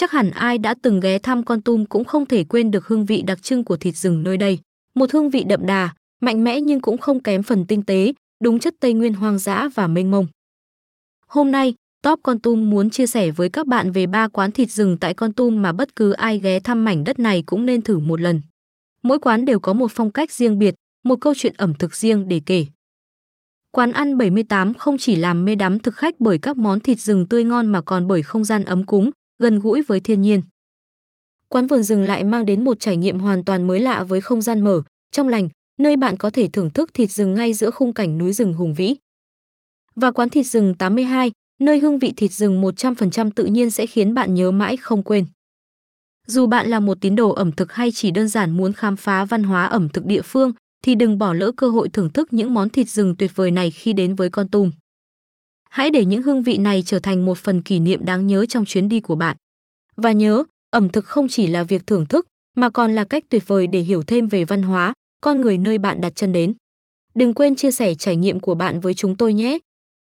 Chắc hẳn ai đã từng ghé thăm Con Tum cũng không thể quên được hương vị đặc trưng của thịt rừng nơi đây. Một hương vị đậm đà, mạnh mẽ nhưng cũng không kém phần tinh tế, đúng chất Tây Nguyên hoang dã và mênh mông. Hôm nay, Top Con Tum muốn chia sẻ với các bạn về ba quán thịt rừng tại Con Tum mà bất cứ ai ghé thăm mảnh đất này cũng nên thử một lần. Mỗi quán đều có một phong cách riêng biệt, một câu chuyện ẩm thực riêng để kể. Quán ăn 78 không chỉ làm mê đắm thực khách bởi các món thịt rừng tươi ngon mà còn bởi không gian ấm cúng, gần gũi với thiên nhiên. Quán vườn rừng lại mang đến một trải nghiệm hoàn toàn mới lạ với không gian mở, trong lành, nơi bạn có thể thưởng thức thịt rừng ngay giữa khung cảnh núi rừng hùng vĩ. Và quán thịt rừng 82, nơi hương vị thịt rừng 100% tự nhiên sẽ khiến bạn nhớ mãi không quên. Dù bạn là một tín đồ ẩm thực hay chỉ đơn giản muốn khám phá văn hóa ẩm thực địa phương, thì đừng bỏ lỡ cơ hội thưởng thức những món thịt rừng tuyệt vời này khi đến với Con Tum. Hãy để những hương vị này trở thành một phần kỷ niệm đáng nhớ trong chuyến đi của bạn. Và nhớ, ẩm thực không chỉ là việc thưởng thức, mà còn là cách tuyệt vời để hiểu thêm về văn hóa, con người nơi bạn đặt chân đến. Đừng quên chia sẻ trải nghiệm của bạn với chúng tôi nhé.